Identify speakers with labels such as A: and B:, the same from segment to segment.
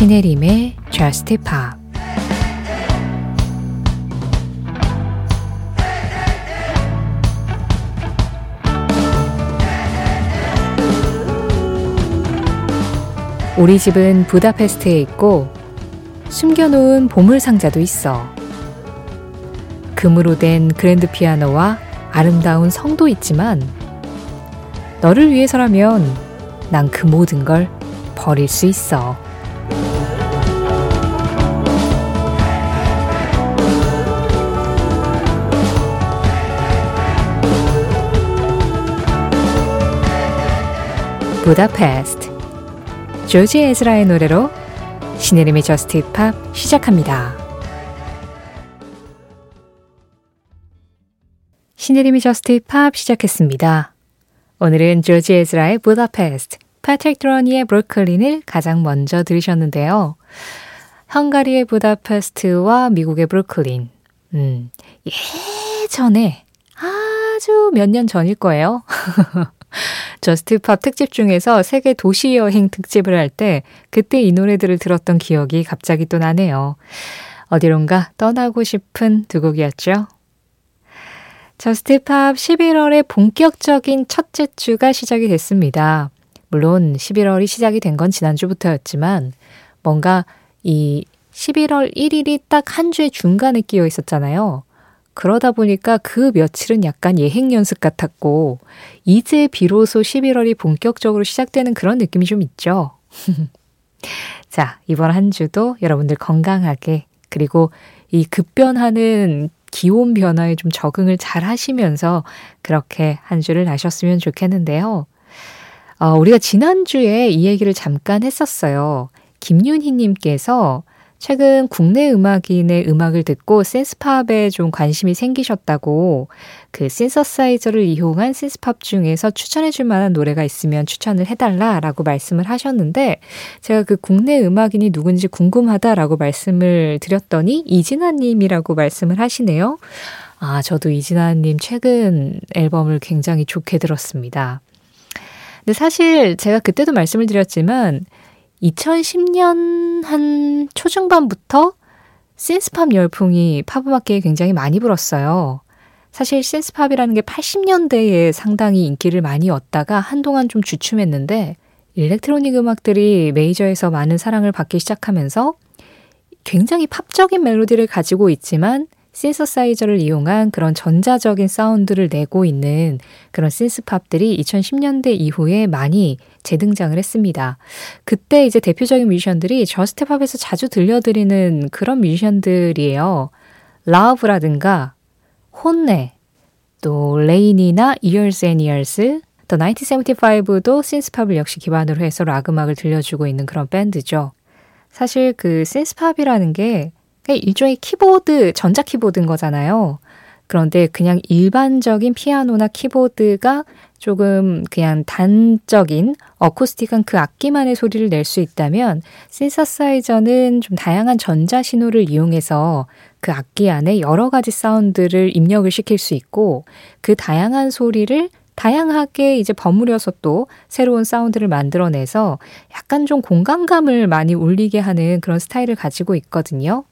A: 신혜림의 Just Pop 우리 집은 부다페스트에 있고 숨겨놓은 보물 상자도 있어. 금으로 된 그랜드 피아노와 아름다운 성도 있지만 너를 위해서라면 난 그 모든 걸 버릴 수 있어. 부다페스트 조지 에즈라의 노래로 신혜림의 저스트 팝 시작합니다. 신혜림의 Just Pop 시작했습니다. 오늘은 조지 에즈라의 부다페스트, 패트릭 드로니의 브루클린을 가장 먼저 들으셨는데요. 헝가리의 부다페스트와 미국의 브루클린. 음, 예전에 아주 몇 년 전일 거예요. Just Pop 특집 중에서 세계 도시 여행 특집을 할 때 그때 이 노래들을 들었던 기억이 갑자기 또 나네요. 어디론가 떠나고 싶은 두 곡이었죠. Just Pop 11월의 본격적인 첫째 주가 시작이 됐습니다. 물론 11월이 시작이 된 건 지난주부터였지만 뭔가 이 11월 1일이 딱 한 주의 중간에 끼어 있었잖아요. 그러다 보니까 그 며칠은 약간 예행 연습 같았고, 이제 비로소 11월이 본격적으로 시작되는 그런 느낌이 좀 있죠. 자, 이번 한 주도 여러분들 건강하게, 그리고 이 급변하는 기온 변화에 좀 적응을 잘 하시면서 그렇게 한 주를 나셨으면 좋겠는데요. 어, 우리가 지난주에 이 얘기를 잠깐 했었어요. 김윤희님께서 최근 국내 음악인의 음악을 듣고 센스팝에 좀 관심이 생기셨다고 그 신서사이저를 이용한 신스팝 중에서 추천해 줄 만한 노래가 있으면 추천을 해달라라고 말씀을 하셨는데 제가 그 국내 음악인이 누군지 궁금하다라고 말씀을 드렸더니 이진아님이라고 말씀을 하시네요. 아, 저도 이진아님 최근 앨범을 굉장히 좋게 들었습니다. 근데 사실 제가 그때도 말씀을 드렸지만 2010년 한 초중반부터 신스팝 열풍이 팝음악계에 굉장히 많이 불었어요. 사실 신스팝이라는 게 80년대에 상당히 인기를 많이 얻다가 한동안 좀 주춤했는데 electronic 음악들이 메이저에서 많은 사랑을 받기 시작하면서 굉장히 팝적인 멜로디를 가지고 있지만 신서사이저를 이용한 그런 전자적인 사운드를 내고 있는 그런 synth-pop들이 2010년대 이후에 많이 재등장을 했습니다. 그때 이제 대표적인 뮤지션들이 Just Pop에서 자주 들려드리는 그런 뮤지션들이에요. Lauv라든가 HONNE, 또 LANY나 Years and Years, 또 1975도 신스팝을 역시 기반으로 해서 락 음악을 들려주고 있는 그런 밴드죠. 사실 그 신스팝이라는 게 일종의 키보드, 전자 키보드인 거잖아요. 그런데 그냥 일반적인 피아노나 키보드가 조금 그냥 단적인 어쿠스틱한 그 악기만의 소리를 낼 수 있다면 신서사이저는 좀 다양한 전자 신호를 이용해서 그 악기 안에 여러 가지 사운드를 입력을 시킬 수 있고 그 다양한 소리를 다양하게 이제 버무려서 또 새로운 사운드를 만들어내서 약간 좀 공간감을 많이 울리게 하는 그런 스타일을 가지고 있거든요.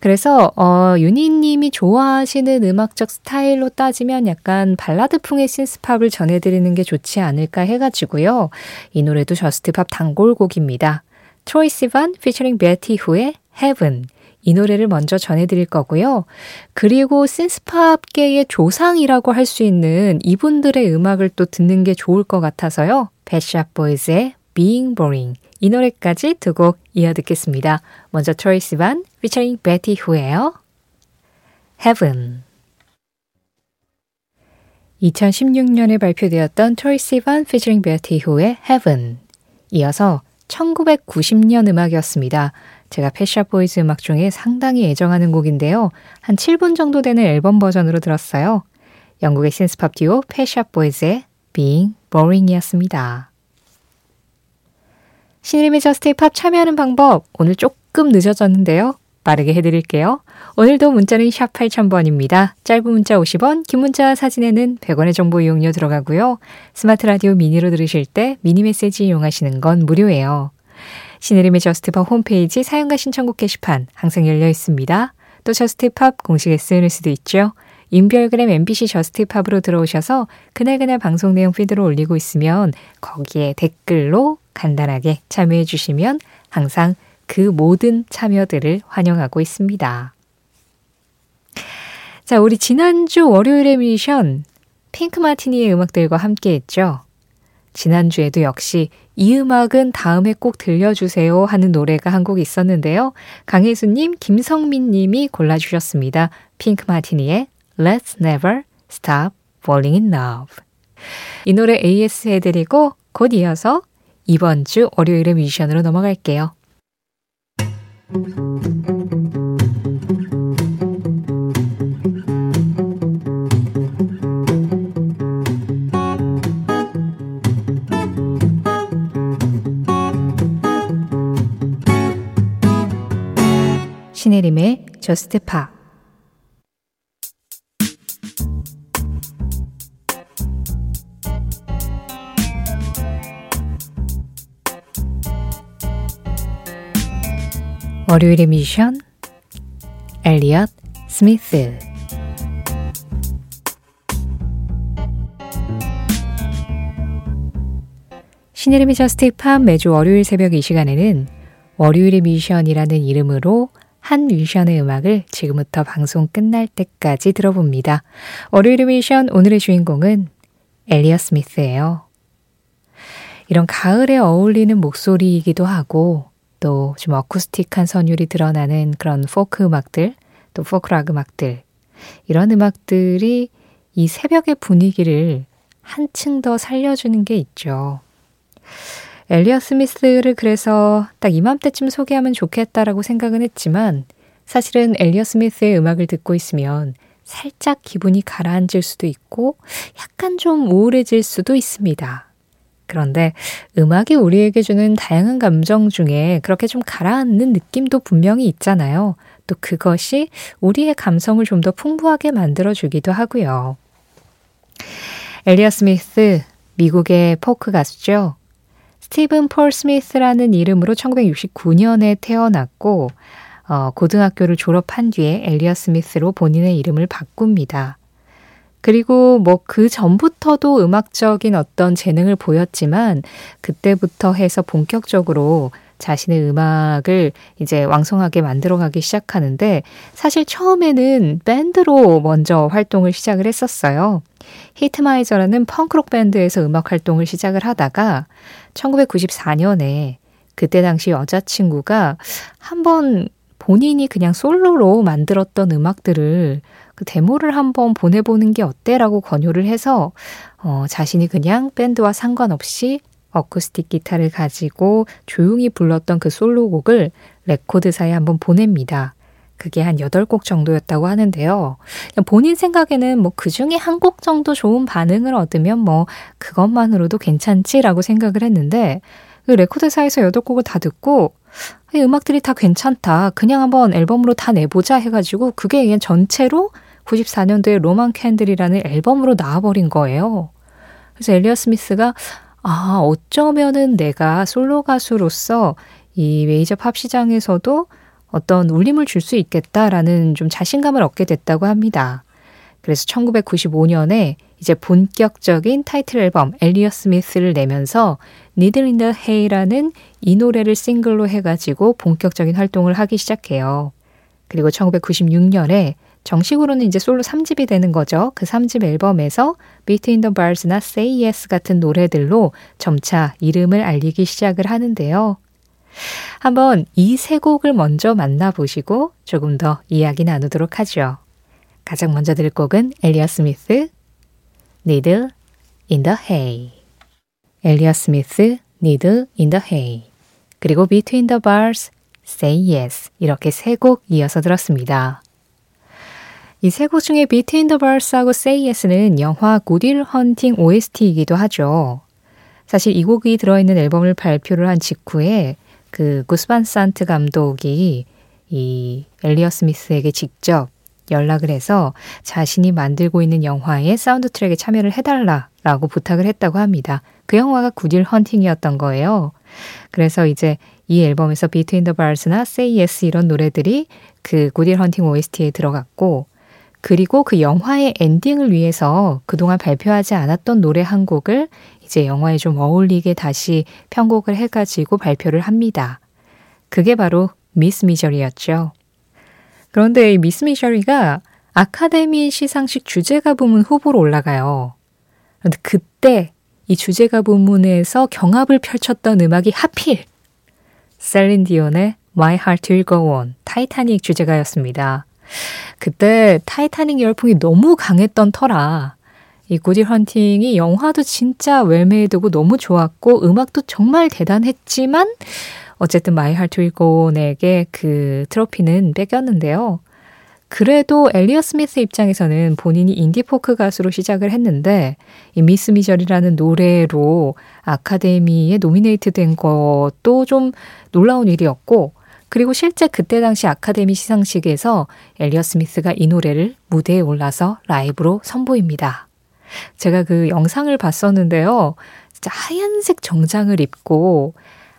A: 그래서 어 유니님이 좋아하시는 음악적 스타일로 따지면 약간 발라드풍의 synth-pop을 전해드리는 게 좋지 않을까 해가지고요. 이 노래도 Just Pop 단골곡입니다. 트로이 시반 featuring Betty Who의 Heaven 이 노래를 먼저 전해드릴 거고요. 그리고 신스팝계의 조상이라고 할 수 있는 이분들의 음악을 또 듣는 게 좋을 것 같아서요. Pet Shop Boys의 Being Boring 이 노래까지 두 곡 이어 듣겠습니다. 먼저 Troye Sivan featuring Betty Who예요. Heaven 2016년에 발표되었던 Troye Sivan featuring Betty Who의 Heaven 이어서 1990년 음악이었습니다. 제가 Pet Shop Boys 음악 중에 상당히 애정하는 곡인데요. 한 7분 정도 되는 앨범 버전으로 들었어요. 영국의 신스팝 듀오 Pet Shop Boys의 Being Boring이었습니다. 신혜림의 Just Pop 참여하는 방법 오늘 조금 늦어졌는데요. 빠르게 해드릴게요. 오늘도 문자는 샵 8000번입니다. 짧은 문자 50원, 긴 문자 사진에는 100원의 정보 이용료 들어가고요. 스마트 라디오 미니로 들으실 때 미니 메시지 이용하시는 건 무료예요. 신혜림의 Just Pop 홈페이지 사연과 신청곡 게시판 항상 열려 있습니다. 또 Just Pop 공식 SNS도 있죠. 인별그램 MBC Just Pop으로 들어오셔서 그날그날 방송 내용 피드로 올리고 있으면 거기에 댓글로 간단하게 참여해 주시면 항상 그 모든 참여들을 환영하고 있습니다. 자, 우리 지난주 월요일의 미션 Pink Martini의 음악들과 함께 했죠. 지난주에도 역시 이 음악은 다음에 꼭 들려주세요 하는 노래가 한 곡 있었는데요. 강혜수님, 김성민님이 골라주셨습니다. Pink Martini의 Let's Never Stop Falling in Love. 이 노래 AS 해드리고 곧 이어서 이번 주 월요일의 미션으로 넘어갈게요. 신혜림의 Just Pop 월요일의 미션 Elliott Smith 신혜림의 Just Pop 매주 월요일 새벽 이 시간에는 월요일의 미션이라는 이름으로 한 뮤지션의 음악을 지금부터 방송 끝날 때까지 들어봅니다. 월요일의 미션 오늘의 주인공은 Elliott Smith예요. 이런 가을에 어울리는 목소리이기도 하고 또 좀 어쿠스틱한 선율이 드러나는 그런 포크 음악들, 또 포크락 음악들 이런 음악들이 이 새벽의 분위기를 한층 더 살려주는 게 있죠. 엘리어 스미스를 그래서 딱 이맘때쯤 소개하면 좋겠다라고 생각은 했지만 사실은 엘리어 스미스의 음악을 듣고 있으면 살짝 기분이 가라앉을 수도 있고 약간 좀 우울해질 수도 있습니다. 그런데 음악이 우리에게 주는 다양한 감정 중에 그렇게 좀 가라앉는 느낌도 분명히 있잖아요. 또 그것이 우리의 감성을 좀 더 풍부하게 만들어주기도 하고요. Elliott Smith, 미국의 포크 가수죠. Steven Paul Smith라는 이름으로 1969년에 태어났고 어, 고등학교를 졸업한 뒤에 Elliott Smith로 본인의 이름을 바꿉니다. 그리고 뭐 그 전부터도 음악적인 어떤 재능을 보였지만 그때부터 해서 본격적으로 자신의 음악을 이제 왕성하게 만들어가기 시작하는데 사실 처음에는 밴드로 먼저 활동을 시작을 했었어요. 히트마이저라는 펑크록 밴드에서 음악 활동을 시작을 하다가 1994년에 그때 당시 여자친구가 한번 본인이 그냥 솔로로 만들었던 음악들을 그 데모를 한번 보내보는 게 어때라고 권유를 해서 어, 자신이 그냥 밴드와 상관없이 어쿠스틱 기타를 가지고 조용히 불렀던 그 솔로곡을 레코드사에 한번 보냅니다. 그게 한 8곡 정도였다고 하는데요. 본인 생각에는 뭐 그 중에 한 곡 정도 좋은 반응을 얻으면 뭐 그것만으로도 괜찮지라고 생각을 했는데 그 레코드사에서 8곡을 다 듣고 이 음악들이 다 괜찮다. 그냥 한번 앨범으로 다 내보자 해가지고 그게 전체로 94년도에 Roman Candle이라는 앨범으로 나와버린 거예요. 그래서 Elliott Smith가 아, 어쩌면은 내가 솔로 가수로서 이 메이저 팝 시장에서도 어떤 울림을 줄 수 있겠다라는 좀 자신감을 얻게 됐다고 합니다. 그래서 1995년에 이제 본격적인 타이틀 앨범 Elliott Smith를 내면서 Needle in the Hay라는 이 노래를 싱글로 해가지고 본격적인 활동을 하기 시작해요. 그리고 1996년에 정식으로는 이제 솔로 3집이 되는 거죠. 그 3집 앨범에서 Between the Bars나 Say Yes 같은 노래들로 점차 이름을 알리기 시작을 하는데요. 한번 이 세 곡을 먼저 만나보시고 조금 더 이야기 나누도록 하죠. 가장 먼저 들 곡은 엘리어 스미스, Needle in the Hay. 엘리어 스미스, Needle in the Hay. 그리고 Between the Bars, Say Yes. 이렇게 세 곡 이어서 들었습니다. 이 세 곡 중에 Between the Bars하고 Say Yes는 영화 구딜 헌팅 OST이기도 하죠. 사실 이 곡이 들어있는 앨범을 발표를 한 직후에 그 Gus Van Sant 감독이 이 Elliott Smith에게 직접 연락을 해서 자신이 만들고 있는 영화의 사운드 트랙에 참여를 해달라라고 부탁을 했다고 합니다. 그 영화가 Good Will Hunting이었던 거예요. 그래서 이제 이 앨범에서 Between the Bars나 Say Yes 이런 노래들이 그 Good Will Hunting OST에 들어갔고 그리고 그 영화의 엔딩을 위해서 그동안 발표하지 않았던 노래 한 곡을 이제 영화에 좀 어울리게 다시 편곡을 해가지고 발표를 합니다. 그게 바로 Miss Misery였죠. 그런데 이 Miss Misery가 아카데미 시상식 주제가 부문 후보로 올라가요. 그런데 그때 이 주제가 부문에서 경합을 펼쳤던 음악이 하필 Celine Dion의 My Heart Will Go On 타이타닉 주제가였습니다. 그때 타이타닉 열풍이 너무 강했던 터라 이 Good Will Hunting이 영화도 진짜 well-made고 너무 좋았고 음악도 정말 대단했지만 어쨌든 My Heart Will Go On에게 그 트로피는 뺏겼는데요. 그래도 Elliott Smith 입장에서는 본인이 인디포크 가수로 시작을 했는데 이 Miss Misery라는 노래로 아카데미에 노미네이트 된 것도 좀 놀라운 일이었고 그리고 실제 그때 당시 아카데미 시상식에서 엘리어 스미스가 이 노래를 무대에 올라서 라이브로 선보입니다. 제가 그 영상을 봤었는데요. 진짜 하얀색 정장을 입고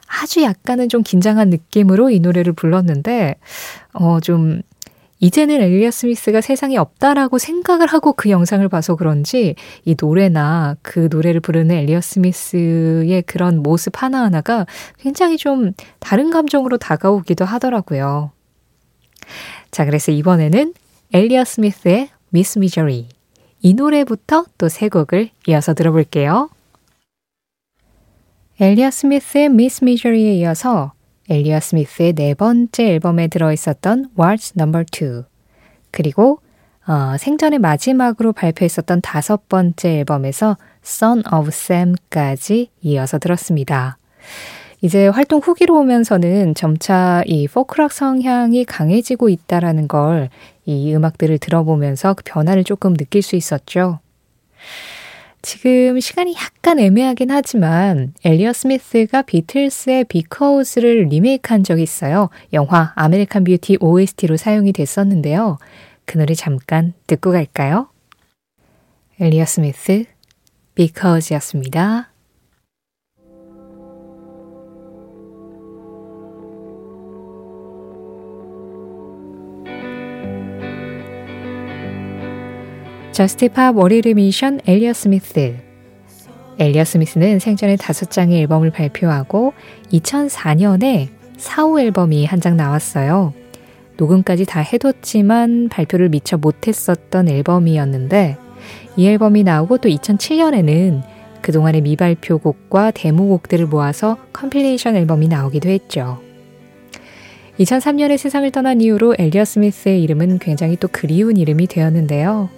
A: 아주 약간은 좀 긴장한 느낌으로 이 노래를 불렀는데, 어, 좀 이제는 엘리어 스미스가 세상에 없다라고 생각을 하고 그 영상을 봐서 그런지 이 노래나 그 노래를 부르는 엘리어 스미스의 그런 모습 하나하나가 굉장히 좀 다른 감정으로 다가오기도 하더라고요. 자, 그래서 이번에는 엘리어 스미스의 미스 미저리 이 노래부터 또 세 곡을 이어서 들어볼게요. 엘리어 스미스의 미스 미저리에 이어서 엘리어 스미스의 네 번째 앨범에 들어있었던 What's Number 2 그리고 어, 생전의 마지막으로 발표했었던 다섯 번째 앨범에서 Son of Sam까지 이어서 들었습니다. 이제 활동 후기로 오면서는 점차 이 포크락 성향이 강해지고 있다라는 걸 이 음악들을 들어보면서 그 변화를 조금 느낄 수 있었죠. 지금 시간이 약간 애매하긴 하지만 엘리엇 스미스가 비틀스의 Because를 리메이크한 적이 있어요. 영화 아메리칸 뷰티 OST로 사용이 됐었는데요. 그 노래 잠깐 듣고 갈까요? 엘리엇 스미스 비커우즈였습니다. 저스티팝 월요일 미션 엘리어 스미스 엘리어 스미스는 생전에 다섯 장의 앨범을 발표하고 2004년에 4호 앨범이 한 장 나왔어요. 녹음까지 다 해뒀지만 발표를 미처 못했었던 앨범이었는데 이 앨범이 나오고 또 2007년에는 그동안의 미발표곡과 데모곡들을 모아서 compilation 앨범이 나오기도 했죠. 2003년에 세상을 떠난 이후로 엘리엇 스미스의 이름은 굉장히 또 그리운 이름이 되었는데요.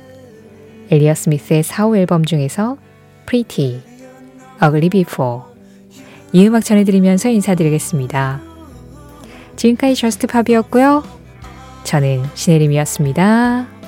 A: 엘리엇 스미스의 사후 앨범 중에서 Pretty, Ugly Before 이 음악 전해드리면서 인사드리겠습니다. 지금까지 JUST POP이었고요. 저는 신혜림이었습니다.